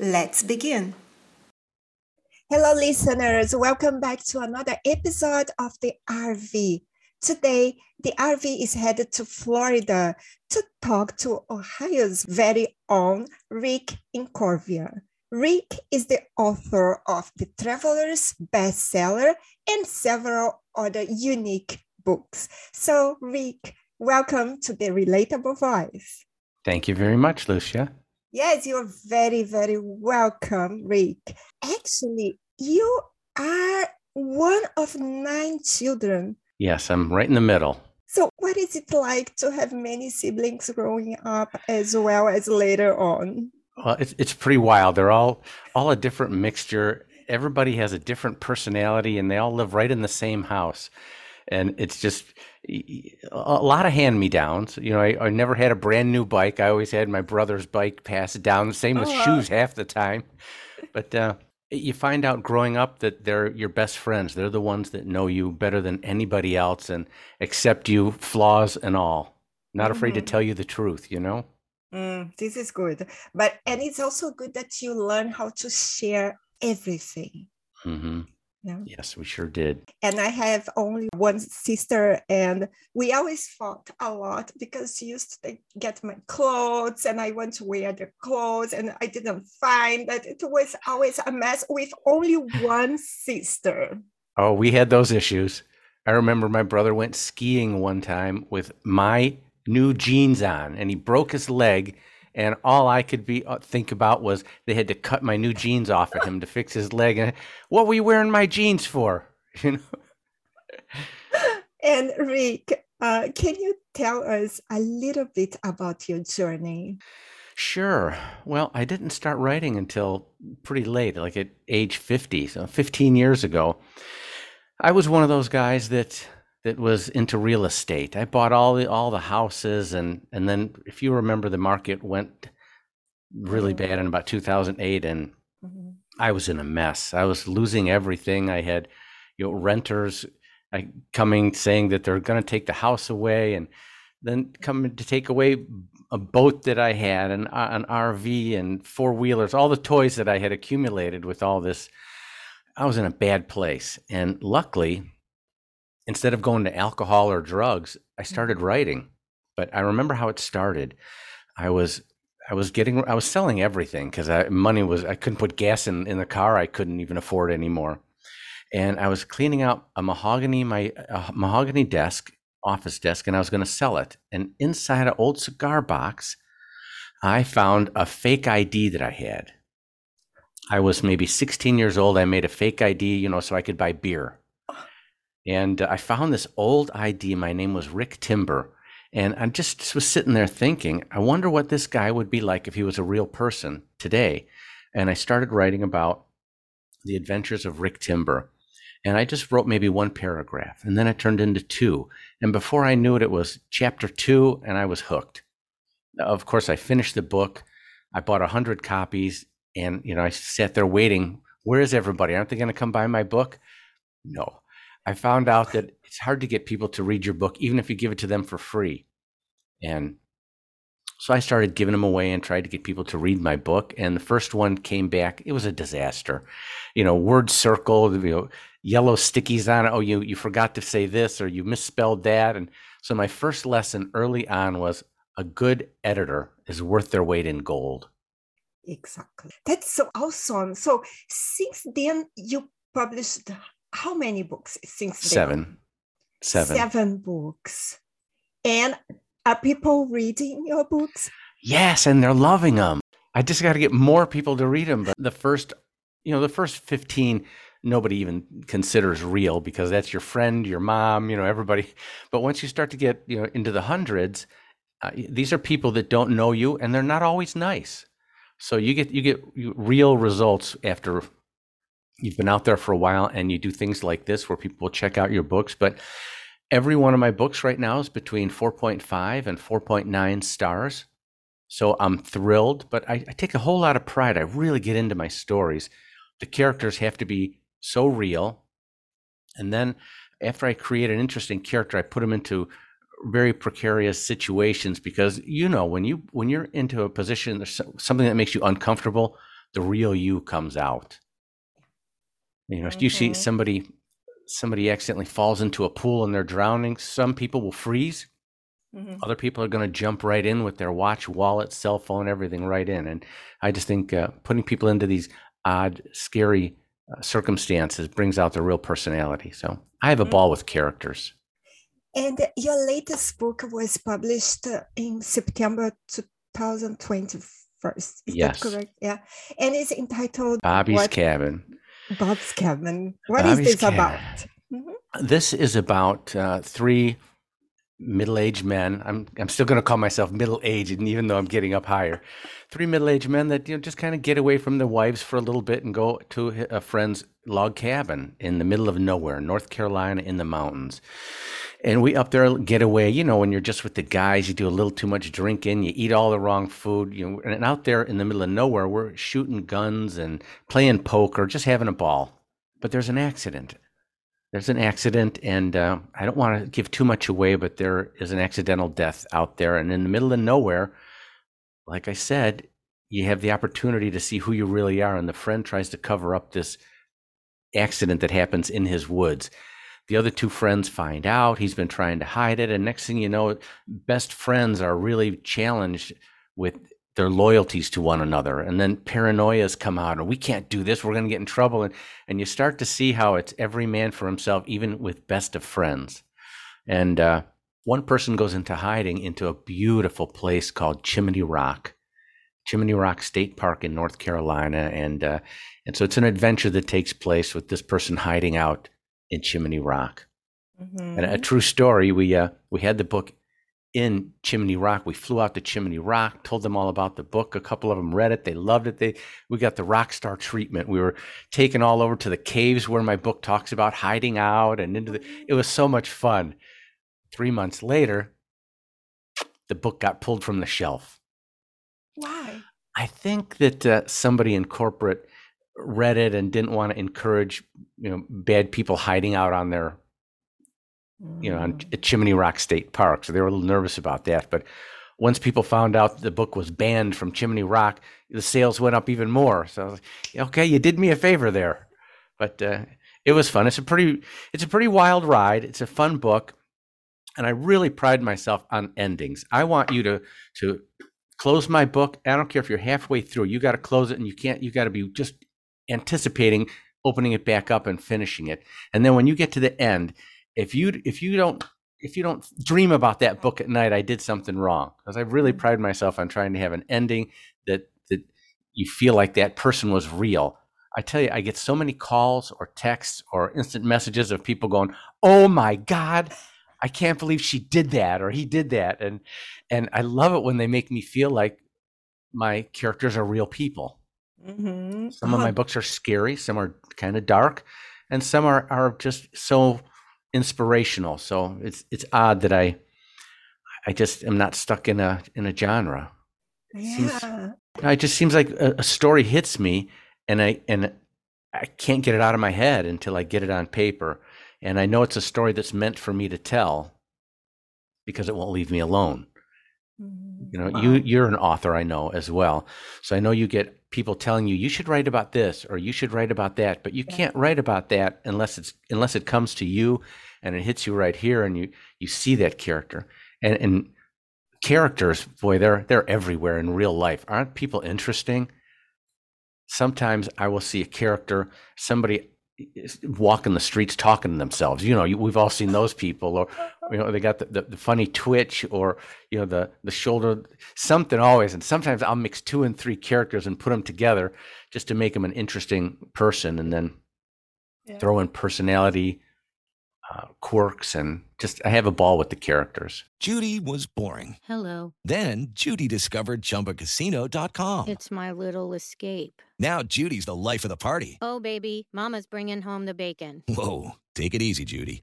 Let's begin. Hello, listeners. Welcome back to another episode of the RV. Today, the RV is headed to Florida to talk to Ohio's very own Rick Incorvia. Rick is the author of the Traveler's bestseller and several other unique books. So, Rick, welcome to the Relatable Voice. Thank you very much, Lucia. Yes, you're very, very welcome, Rick. Actually, you are one of nine children. Yes, I'm right in the middle. So, what is it like to have many siblings growing up as well as later on? Well, it's it's pretty wild. They're all all a different mixture. Everybody has a different personality, and they all live right in the same house. And it's just a lot of hand me downs. You know, I, I, never had a brand new bike. I always had my brother's bike passed down. Same with oh, shoes half the time. But uh, you find out growing up that they're your best friends. They're the ones that know you better than anybody else and accept you, flaws and all. Not afraid mm-hmm. to tell you the truth, you know? Mm, this is good. But, and it's also good that you learn how to share everything. Mm-hmm. Yeah. Yes, we sure did. And I have only one sister, and we always fought a lot because she used to get my clothes, and I went to wear the clothes, and I didn't find that it was always a mess with only one sister. Oh, we had those issues. I remember my brother went skiing one time with my new jeans on, and he broke his leg and all I could be uh, think about was they had to cut my new jeans off of him to fix his leg. And what were you wearing my jeans for? You know. And Rick, uh, can you tell us a little bit about your journey? Sure. Well, I didn't start writing until pretty late, like at age 50, so 15 years ago. I was one of those guys that that was into real estate. I bought all the all the houses and and then if you remember the market went really mm-hmm. bad in about 2008 and mm-hmm. I was in a mess. I was losing everything. I had you know renters I, coming saying that they're going to take the house away and then coming to take away a boat that I had and an RV and four wheelers, all the toys that I had accumulated with all this. I was in a bad place. And luckily, instead of going to alcohol or drugs, I started mm-hmm. writing. But I remember how it started. I was I was getting I was selling everything because money was I couldn't put gas in in the car. I couldn't even afford anymore. And I was cleaning out a mahogany my a mahogany desk, office desk, and I was going to sell it. And inside an old cigar box, I found a fake ID that I had. I was maybe 16 years old. I made a fake ID, you know, so I could buy beer. And uh, I found this old ID. My name was Rick Timber. And I just was sitting there thinking, I wonder what this guy would be like if he was a real person today. And I started writing about the adventures of Rick Timber. And I just wrote maybe one paragraph, and then it turned into two. And before I knew it, it was chapter two, and I was hooked. Of course, I finished the book. I bought a hundred copies, and you know, I sat there waiting. Where is everybody? Aren't they going to come buy my book? No. I found out that it's hard to get people to read your book, even if you give it to them for free. And so I started giving them away and tried to get people to read my book. And the first one came back, it was a disaster. You know, word circle, you know, yellow stickies on it. Oh, you you forgot to say this or you misspelled that. And so my first lesson early on was a good editor is worth their weight in gold. Exactly. That's so awesome. So since then, you published how many books since Seven. Seven. Seven books. And are people reading your books? Yes, and they're loving them. I just got to get more people to read them. But the first, you know, the first 15, nobody even considers real because that's your friend, your mom, you know, everybody. But once you start to get, you know, into the hundreds, uh, these are people that don't know you and they're not always nice. So you get you get real results after you've been out there for a while and you do things like this where people will check out your books, but every one of my books right now is between 4.5 and 4.9 stars. So I'm thrilled, but I, I, take a whole lot of pride. I really get into my stories. The characters have to be so real. And then after I create an interesting character, I put them into very precarious situations because you know when you when you're into a position there's something that makes you uncomfortable the real you comes out you know mm-hmm. you see somebody somebody accidentally falls into a pool and they're drowning some people will freeze mm-hmm. other people are going to jump right in with their watch wallet cell phone everything right in and i just think uh, putting people into these odd scary uh, circumstances brings out their real personality so i have a mm-hmm. ball with characters and your latest book was published in September 2021. Is yes. correct? Yeah. And it's entitled Bobby's what? Cabin. Bob's Cabin. What Bobby's is this Cabin. about? Mm-hmm. This is about uh, three middle-aged men. I'm I'm still going to call myself middle-aged, and even though I'm getting up higher, three middle-aged men that you know just kind of get away from their wives for a little bit and go to a friend's log cabin in the middle of nowhere, North Carolina, in the mountains. And we up there get away, you know, when you're just with the guys, you do a little too much drinking, you eat all the wrong food, you know, and out there in the middle of nowhere, we're shooting guns and playing poker, just having a ball. But there's an accident. There's an accident, and uh, I don't want to give too much away, but there is an accidental death out there. And in the middle of nowhere, like I said, you have the opportunity to see who you really are. And the friend tries to cover up this accident that happens in his woods the other two friends find out. He's been trying to hide it. And next thing you know, best friends are really challenged with their loyalties to one another. And then paranoias come out, and we can't do this. We're going to get in trouble. And, and you start to see how it's every man for himself, even with best of friends. And uh, one person goes into hiding into a beautiful place called Chimney Rock. Chimney Rock State Park in North Carolina, and uh, and so it's an adventure that takes place with this person hiding out in Chimney Rock. Mm-hmm. And a true story, we uh, we had the book in Chimney Rock. We flew out to Chimney Rock, told them all about the book. A couple of them read it. They loved it. They we got the rock star treatment. We were taken all over to the caves where my book talks about hiding out and into the it was so much fun. 3 months later, the book got pulled from the shelf. Why? I think that uh, somebody in corporate read it and didn't want to encourage you know bad people hiding out on their you know on mm. Chimney Rock State Park. So they were a little nervous about that. But once people found out the book was banned from Chimney Rock, the sales went up even more. So like, okay, you did me a favor there. But uh, it was fun. It's a pretty it's a pretty wild ride. It's a fun book. And I really pride myself on endings. I want you to to close my book. I don't care if you're halfway through. You got to close it and you can't you got to be just anticipating opening it back up and finishing it. And then when you get to the end, if you if you don't if you don't dream about that book at night, I did something wrong because I really mm. pride myself on trying to have an ending that that you feel like that person was real. I tell you, I get so many calls or texts or instant messages of people going, "Oh my god, I can't believe she did that or he did that," and and I love it when they make me feel like my characters are real people. Mm-hmm. Some of my uh-huh. books are scary, some are kind of dark, and some are, are just so inspirational. So it's it's odd that I I just am not stuck in a in a genre. Yeah. Seems, it just seems like a, a story hits me, and I and I can't get it out of my head until I get it on paper, and I know it's a story that's meant for me to tell because it won't leave me alone. Mm-hmm. You know, wow. you you're an author, I know as well, so I know you get people telling you you should write about this or you should write about that but you can't write about that unless it's unless it comes to you and it hits you right here and you you see that character and and characters, boy, they're they're everywhere in real life. Aren't people interesting? Sometimes I will see a character, somebody walking the streets talking to themselves. You know, we've all seen those people, or you know, they got the, the, the, funny twitch, or you know, the the shoulder, something always. And sometimes I'll mix two and three characters and put them together just to make them an interesting person, and then yeah. throw in personality uh, quirks and just I have a ball with the characters. Judy was boring. Hello. Then Judy discovered ChumbaCasino.com. It's my little escape. Now Judy's the life of the party. Oh baby, Mama's bringing home the bacon. Whoa, take it easy, Judy.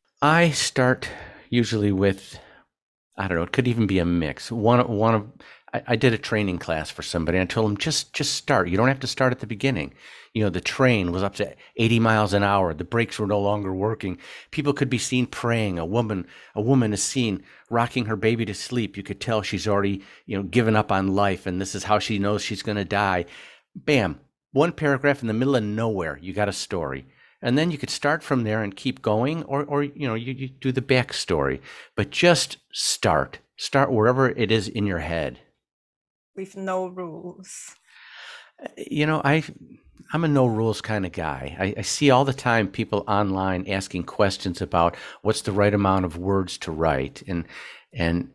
I start usually with, I don't know, it could even be a mix. One, one of, I, I did a training class for somebody. And I told them just, just start. You don't have to start at the beginning. You know the train was up to 80 miles an hour. The brakes were no longer working. People could be seen praying. A woman a woman is seen rocking her baby to sleep. You could tell she's already you know given up on life and this is how she knows she's going to die. Bam. One paragraph in the middle of nowhere. You got a story and then you could start from there and keep going or or you know you, you do the backstory but just start start wherever it is in your head with no rules you know i I'm a no rules kind of guy. I, I, see all the time people online asking questions about what's the right amount of words to write, and and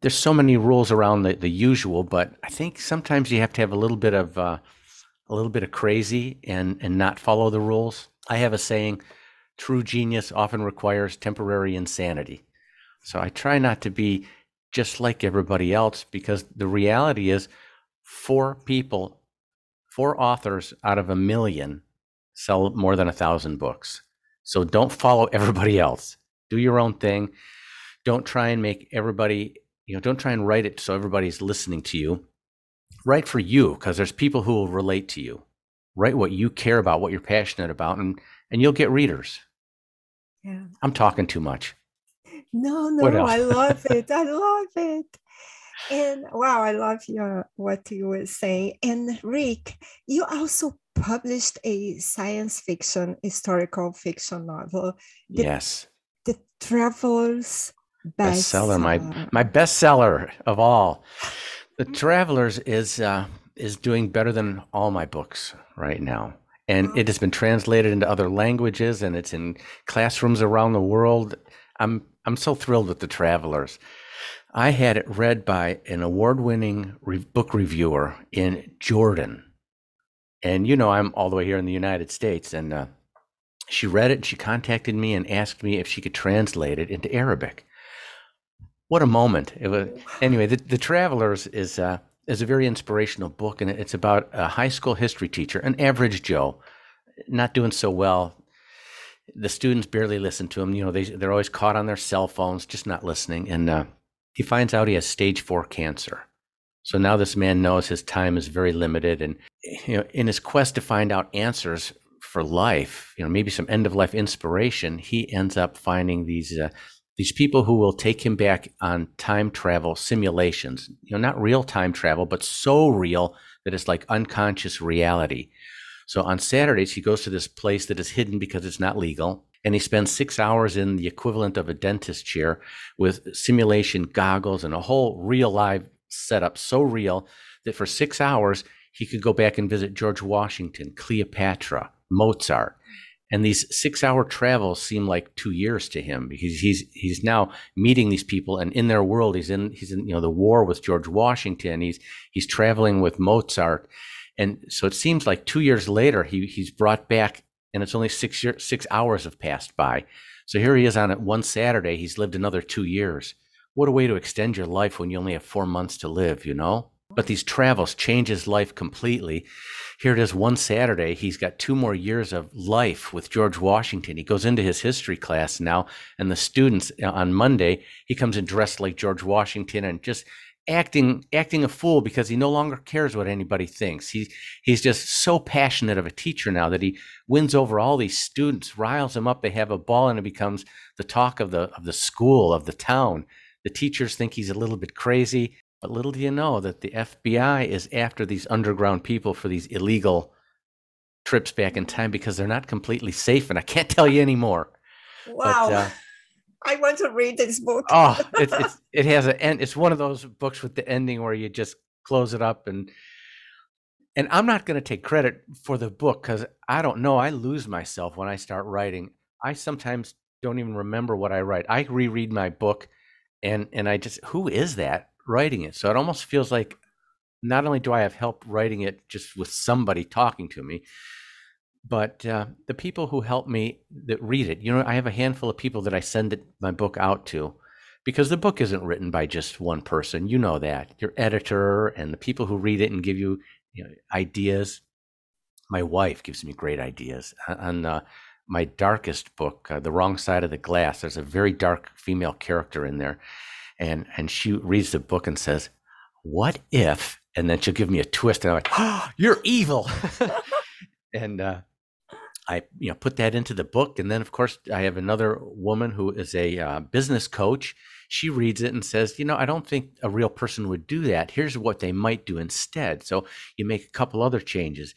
there's so many rules around the, the usual. But I think sometimes you have to have a little bit of uh, a little bit of crazy and and not follow the rules. I have a saying: true genius often requires temporary insanity. So I try not to be just like everybody else because the reality is, four people four authors out of a million sell more than a thousand books. So don't follow everybody else. Do your own thing. Don't try and make everybody, you know, don't try and write it so everybody's listening to you. Write for you because there's people who will relate to you. Write what you care about, what you're passionate about, and and you'll get readers. Yeah. I'm talking too much. No, no, I love it. I love it. And wow, I love your what you were saying. And Rick, you also published a science fiction, historical fiction novel. The, yes. The Travelers bestseller. My my bestseller of all. The Travelers is uh, is doing better than all my books right now. And it has been translated into other languages and it's in classrooms around the world. I'm I'm so thrilled with the Travelers. I had it read by an award winning re- book reviewer in Jordan. And you know, I'm all the way here in the United States. And uh, she read it and she contacted me and asked me if she could translate it into Arabic. What a moment. It was, anyway, the, the Travelers is, uh, is a very inspirational book. And it's about a high school history teacher, an average Joe, not doing so well. The students barely listen to him. You know, they, they're always caught on their cell phones, just not listening. And, uh, he finds out he has stage four cancer. So now this man knows his time is very limited. And you know, in his quest to find out answers for life, you know, maybe some end of life inspiration, he ends up finding these uh, these people who will take him back on time travel simulations. You know, not real time travel, but so real that it's like unconscious reality. So on Saturdays, he goes to this place that is hidden because it's not legal and he spends six hours in the equivalent of a dentist chair with simulation goggles and a whole real live setup so real that for six hours he could go back and visit george washington cleopatra mozart and these six hour travels seem like two years to him because he's he's now meeting these people and in their world he's in he's in you know the war with george washington he's he's traveling with mozart And so it seems like two years later, he, he's brought back, and it's only six, year, six hours have passed by. So here he is on it one Saturday. He's lived another two years. What a way to extend your life when you only have four months to live, you know? But these travels change his life completely. Here it is one Saturday. He's got two more years of life with George Washington. He goes into his history class now, and the students uh, on Monday, he comes in dressed like George Washington and just acting acting a fool because he no longer cares what anybody thinks. He he's just so passionate of a teacher now that he wins over all these students, riles them up, they have a ball, and it becomes the talk of the of the school, of the town. The teachers think he's a little bit crazy. But little do you know that the FBI is after these underground people for these illegal trips back in time because they're not completely safe. And I can't tell you anymore. Wow. But, uh, I want to read this book. oh, it, it's, it has an end. It's one of those books with the ending where you just close it up and and I'm not going to take credit for the book because I don't know. I lose myself when I start writing. I sometimes don't even remember what I write. I reread my book, and and I just who is that? Writing it. So it almost feels like not only do I have help writing it just with somebody talking to me, but uh, the people who help me that read it, you know, I have a handful of people that I send it, my book out to because the book isn't written by just one person. You know that. Your editor and the people who read it and give you, you know, ideas. My wife gives me great ideas. On uh, my darkest book, uh, The Wrong Side of the Glass, there's a very dark female character in there and and she reads the book and says, "What if?" And then she'll give me a twist, and I'm like, "Oh, you're evil!" and uh, I you know put that into the book, and then of course I have another woman who is a uh, business coach. She reads it and says, "You know, I don't think a real person would do that. Here's what they might do instead." So you make a couple other changes,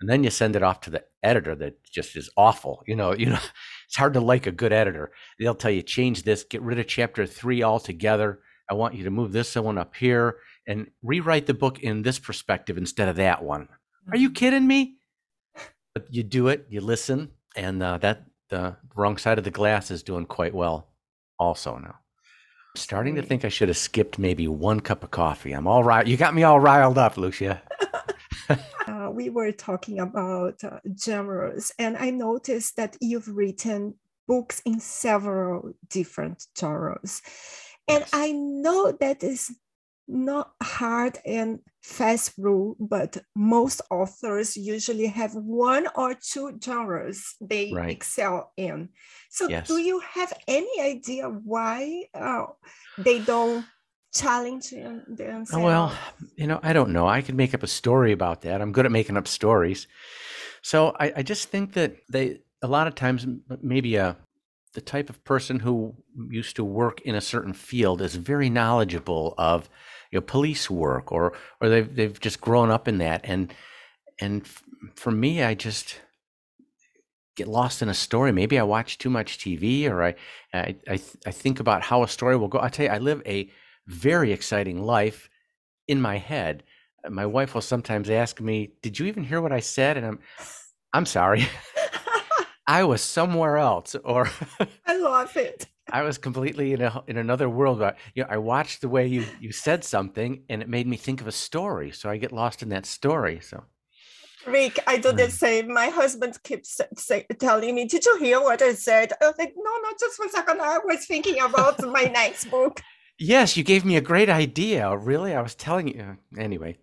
and then you send it off to the editor that just is awful. You know, you know, it's hard to like a good editor. They'll tell you change this, get rid of chapter three altogether. I want you to move this one up here and rewrite the book in this perspective instead of that one. Are you mm-hmm. kidding me? But you do it, you listen, and uh, that the wrong side of the glass is doing quite well also now. I'm starting to think I should have skipped maybe one cup of coffee. I'm all right. You got me all riled up, Lucia. Uh, we were talking about uh, genres, and I noticed that you've written books in several different genres. And yes. I know that is not hard and fast rule, but most authors usually have one or two genres they right. excel in. So, yes. do you have any idea why uh, they don't challenging themselves? Well, you know, I don't know. I could make up a story about that. I'm good at making up stories. So I, I just think that they a lot of times maybe a uh, the type of person who used to work in a certain field is very knowledgeable of you know police work or or they've they've just grown up in that and and for me I just get lost in a story maybe I watch too much TV or I I I, I think about how a story will go I tell you I live a very exciting life in my head. My wife will sometimes ask me, "Did you even hear what I said?" And I'm, I'm sorry. I was somewhere else, or I love it. I was completely in a, in another world. But you know, I watched the way you you said something, and it made me think of a story. So I get lost in that story. So, Rick, I do the same. My husband keeps say, telling me, "Did you hear what I said?" I was like, "No, no, just one second. I was thinking about my next book." Yes, you gave me a great idea. Really, I was telling you. Anyway,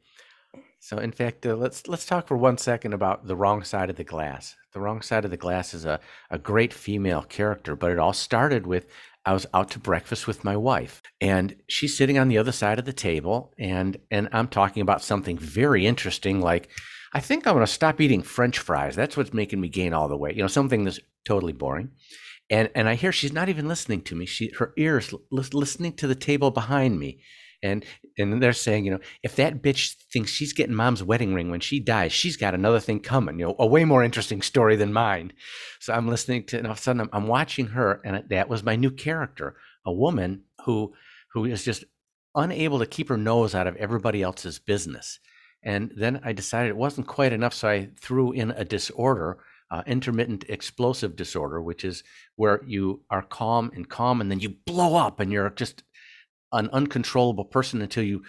so in fact, uh, let's let's talk for one second about the wrong side of the glass. The wrong side of the glass is a a great female character, but it all started with I was out to breakfast with my wife, and she's sitting on the other side of the table, and and I'm talking about something very interesting, like I think I'm going to stop eating French fries. That's what's making me gain all the weight. You know, something that's totally boring and and I hear she's not even listening to me. She her ears li- listening to the table behind me, and and they're saying, you know, if that bitch thinks she's getting mom's wedding ring when she dies, she's got another thing coming. You know, a way more interesting story than mine. So I'm listening to, and all of a sudden I'm, I'm watching her, and that was my new character, a woman who who is just unable to keep her nose out of everybody else's business. And then I decided it wasn't quite enough, so I threw in a disorder uh, intermittent explosive disorder, which is where you are calm and calm and then you blow up and you're just an uncontrollable person until you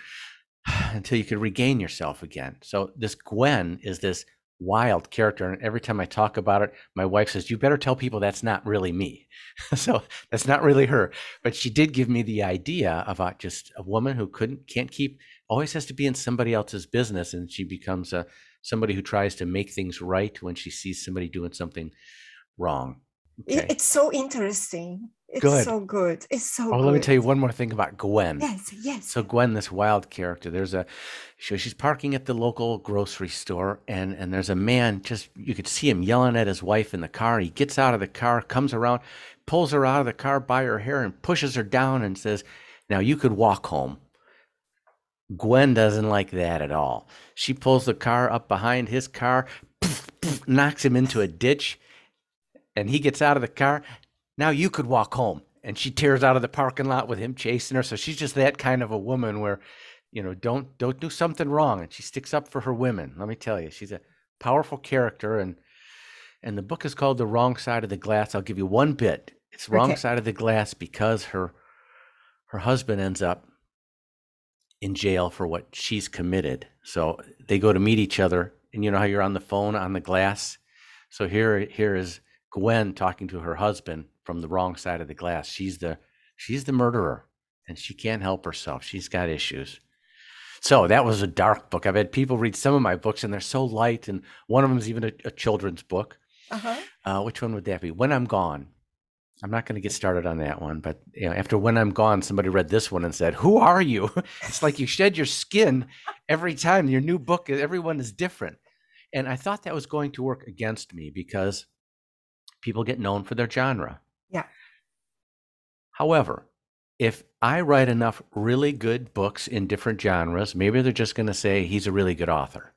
until you could regain yourself again. So this Gwen is this wild character and every time I talk about it my wife says you better tell people that's not really me. so that's not really her, but she did give me the idea about just a woman who couldn't can't keep always has to be in somebody else's business and she becomes a somebody who tries to make things right when she sees somebody doing something wrong. Okay. It's so interesting. It's good. so good. It's so Oh, good. let me tell you one more thing about Gwen. Yes, yes. So Gwen, this wild character, there's a so she's parking at the local grocery store and and there's a man just you could see him yelling at his wife in the car. He gets out of the car, comes around, pulls her out of the car by her hair and pushes her down and says, "Now you could walk home." Gwen doesn't like that at all. She pulls the car up behind his car, knocks him into a ditch, and he gets out of the car. Now you could walk home. And she tears out of the parking lot with him chasing her. So she's just that kind of a woman where, you know, don't don't do something wrong. And she sticks up for her women. Let me tell you, she's a powerful character. And and the book is called The Wrong Side of the Glass. I'll give you one bit. It's wrong Okay. side of the glass because her her husband ends up in jail for what she's committed. So they go to meet each other, and you know how you're on the phone on the glass. So here, here is Gwen talking to her husband from the wrong side of the glass. She's the she's the murderer, and she can't help herself. She's got issues. So that was a dark book. I've had people read some of my books, and they're so light. And one of them is even a, a children's book. Uh-huh. Uh, which one would that be? When I'm Gone. I'm not going to get started on that one, but you know, after When I'm Gone, somebody read this one and said, "Who are you?" it's like you shed your skin every time. Your new book, everyone is different, and I thought that was going to work against me because people get known for their genre. Yeah. However, if I write enough really good books in different genres, maybe they're just going to say he's a really good author.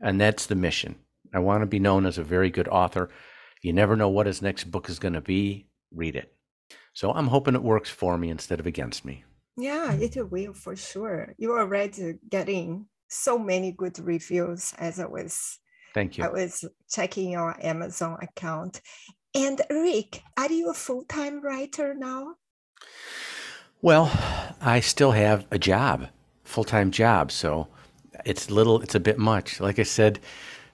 And that's the mission. I want to be known as a very good author. You never know what his next book is going to be. Read it. So I'm hoping it works for me instead of against me. Yeah, it will for sure. You're already getting so many good reviews as I was Thank you. I was checking your Amazon account. And Rick, are you a full-time writer now? Well, I still have a job, full-time job, so it's little it's a bit much. Like I said,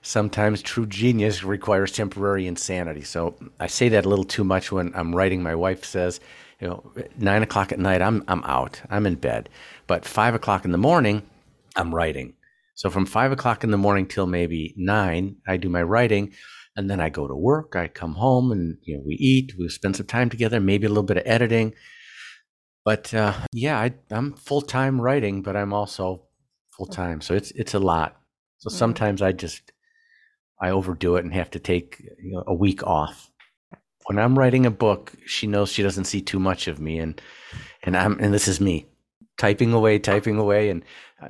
sometimes true genius requires temporary insanity. So I say that a little too much when I'm writing. My wife says, you know, nine o'clock at night, I'm I'm out, I'm in bed, but five o'clock in the morning, I'm writing. So from five o'clock in the morning till maybe nine, I do my writing, and then I go to work. I come home, and you know, we eat, we spend some time together, maybe a little bit of editing. But uh, yeah, I, I'm full time writing, but I'm also full time, so it's it's a lot. So sometimes I just I overdo it and have to take you know, a week off. When I'm writing a book, she knows she doesn't see too much of me, and and I'm and this is me typing away, typing away, and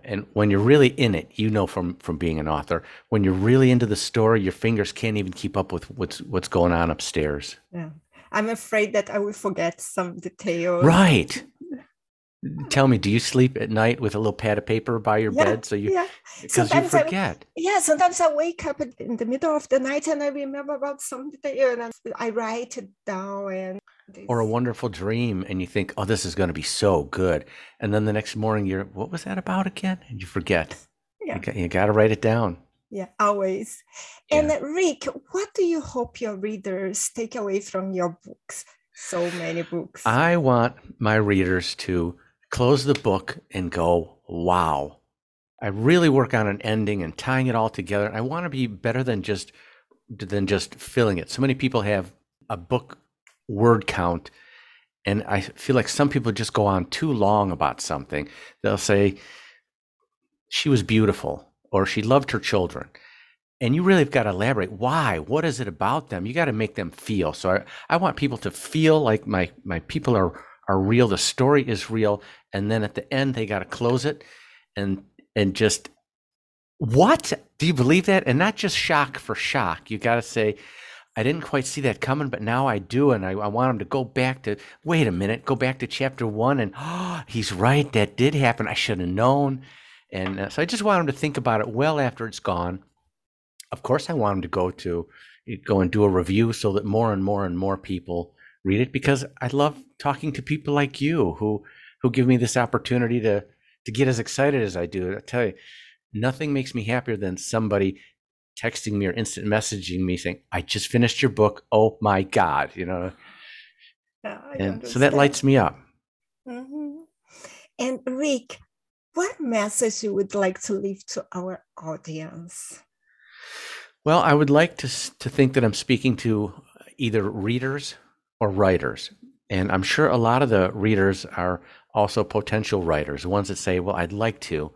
and when you're really in it, you know from from being an author, when you're really into the story, your fingers can't even keep up with what's what's going on upstairs. Yeah. I'm afraid that I will forget some details. Right. Tell me, do you sleep at night with a little pad of paper by your Yeah, bed so you yeah. because you Sometimes I- forget? Yeah, sometimes I wake up in the middle of the night and I remember about something and I- write it down and or a wonderful dream and you think, oh, this is going to be so good. And then the next morning you're, what was that about again? And you forget. Yeah. You, got, you got to write it down. yeah, always. And uh, Rick, what do you hope your readers take away from your books? So many books. I want my readers to close the book and go, wow. I really work on an ending and tying it all together. I want to be better than just than just filling it. So many people have a book word count and I feel like some people just go on too long about something. They'll say she was beautiful or she loved her children. And you really have got to elaborate why. What is it about them? You got to make them feel. So I, I want people to feel like my my people are are real. The story is real. And then at the end they got to close it and and just what? Do you believe that? And not just shock for shock. You got to say, I didn't quite see that coming, but now I do. And I, I want him to go back to, wait a minute, go back to chapter one. And oh, he's right. That did happen. I should have known. And uh, so I just want him to think about it well after it's gone. Of course, I want him to go to, go and do a review so that more and more and more people read it because I love talking to people like you who, who give me this opportunity to, to get as excited as I do. I tell you, nothing makes me happier than somebody texting me or instant messaging me saying, I just finished your book. Oh my God, you know. And so that lights me up. Mm-hmm. And Rick, what message you would like to leave to our audience? Well, I would like to to think that I'm speaking to either readers or writers. And I'm sure a lot of the readers are also potential writers, ones that say, Well, I'd like to,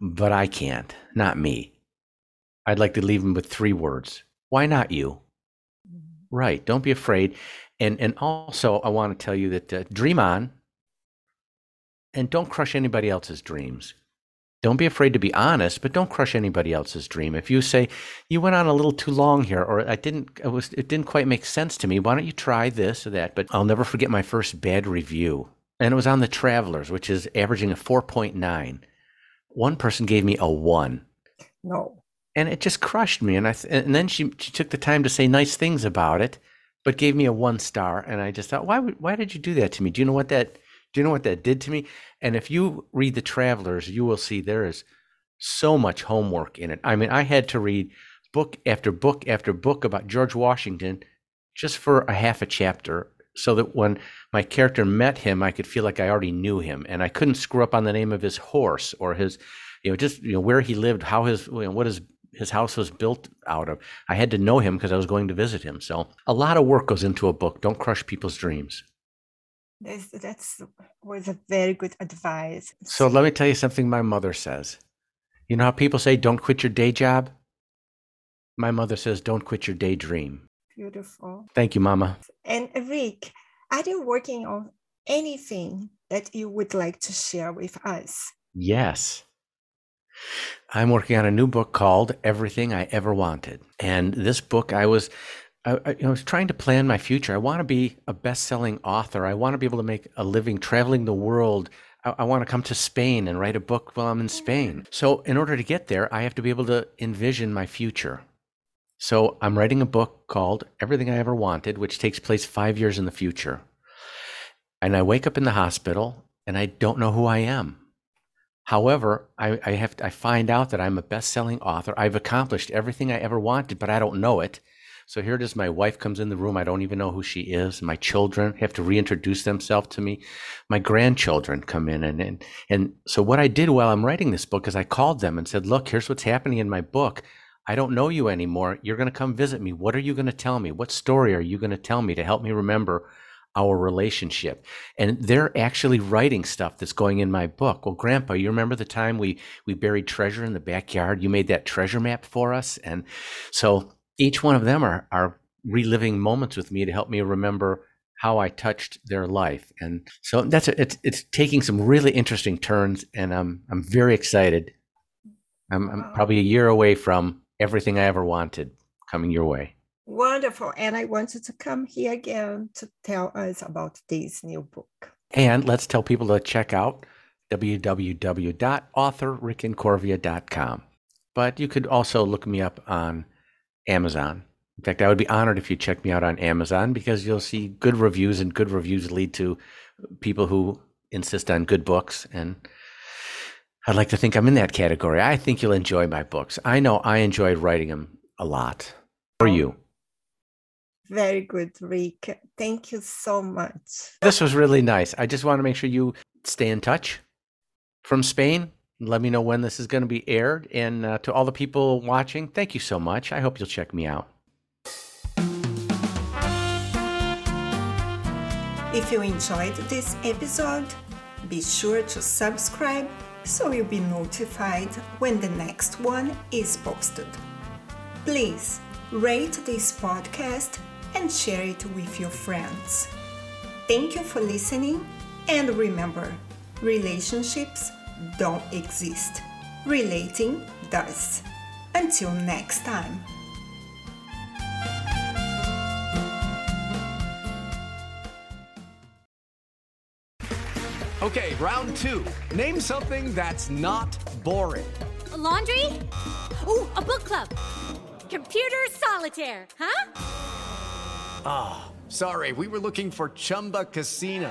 but I can't, not me. I'd like to leave them with three words. Why not you? Right. Don't be afraid. And, and also, I want to tell you that uh, dream on and don't crush anybody else's dreams. Don't be afraid to be honest, but don't crush anybody else's dream. If you say you went on a little too long here, or I didn't, it was, it didn't quite make sense to me. Why don't you try this or that? But I'll never forget my first bad review, and it was on the Travelers, which is averaging a four point nine. One person gave me a one. No. And it just crushed me. And I and then she she took the time to say nice things about it, but gave me a one star. And I just thought, why why did you do that to me? Do you know what that do you know what that did to me? And if you read The Travelers, you will see there is so much homework in it. I mean, I had to read book after book after book about George Washington just for a half a chapter so that when my character met him, I could feel like I already knew him and I couldn't screw up on the name of his horse or his, you know, just, you know, where he lived, how his, you know, what his, his house was built out of. I had to know him because I was going to visit him. So a lot of work goes into a book. Don't crush people's dreams. That's, that's was a very good advice. So let me tell you something my mother says. You know how people say, don't quit your day job? My mother says, don't quit your daydream. Beautiful. Thank you, Mama. And Rick, are you working on anything that you would like to share with us? Yes. I'm working on a new book called Everything I Ever Wanted. And this book, I was I, I, was trying to plan my future. I want to be a best-selling author. I want to be able to make a living traveling the world. I, I want to come to Spain and write a book while I'm in Spain. So, in order to get there, I have to be able to envision my future. So, I'm writing a book called Everything I Ever Wanted, which takes place five years in the future. And I wake up in the hospital and I don't know who I am. However, I, I have I find out that I'm a best-selling author. I've accomplished everything I ever wanted, but I don't know it. So here it is. My wife comes in the room. I don't even know who she is. My children have to reintroduce themselves to me. My grandchildren come in. And, and, and so what I did while I'm writing this book is I called them and said, look, here's what's happening in my book. I don't know you anymore. You're going to come visit me. What are you going to tell me? What story are you going to tell me to help me remember our relationship? And they're actually writing stuff that's going in my book. Well, Grandpa, you remember the time we we buried treasure in the backyard? You made that treasure map for us, and so each one of them are are reliving moments with me to help me remember how I touched their life. And so that's a, it's it's taking some really interesting turns, and I'm I'm very excited. I'm, I'm probably a year away from everything I ever wanted coming your way. Wonderful, and I want you to come here again to tell us about this new book. And let's tell people to check out www.authorrickincorvia.com. But you could also look me up on Amazon. In fact, I would be honored if you check me out on Amazon because you'll see good reviews, and good reviews lead to people who insist on good books. And I'd like to think I'm in that category. I think you'll enjoy my books. I know I enjoyed writing them a lot. For you? Very good, Rick. Thank you so much. This was really nice. I just want to make sure you stay in touch from Spain. Let me know when this is going to be aired. And uh, to all the people watching, thank you so much. I hope you'll check me out. If you enjoyed this episode, be sure to subscribe so you'll be notified when the next one is posted. Please rate this podcast and share it with your friends. Thank you for listening, and remember relationships don't exist, relating does. Until next time. Okay, round two. Name something that's not boring. A laundry? Ooh, a book club. Computer solitaire, huh? Ah, oh, sorry, we were looking for Chumba Casino.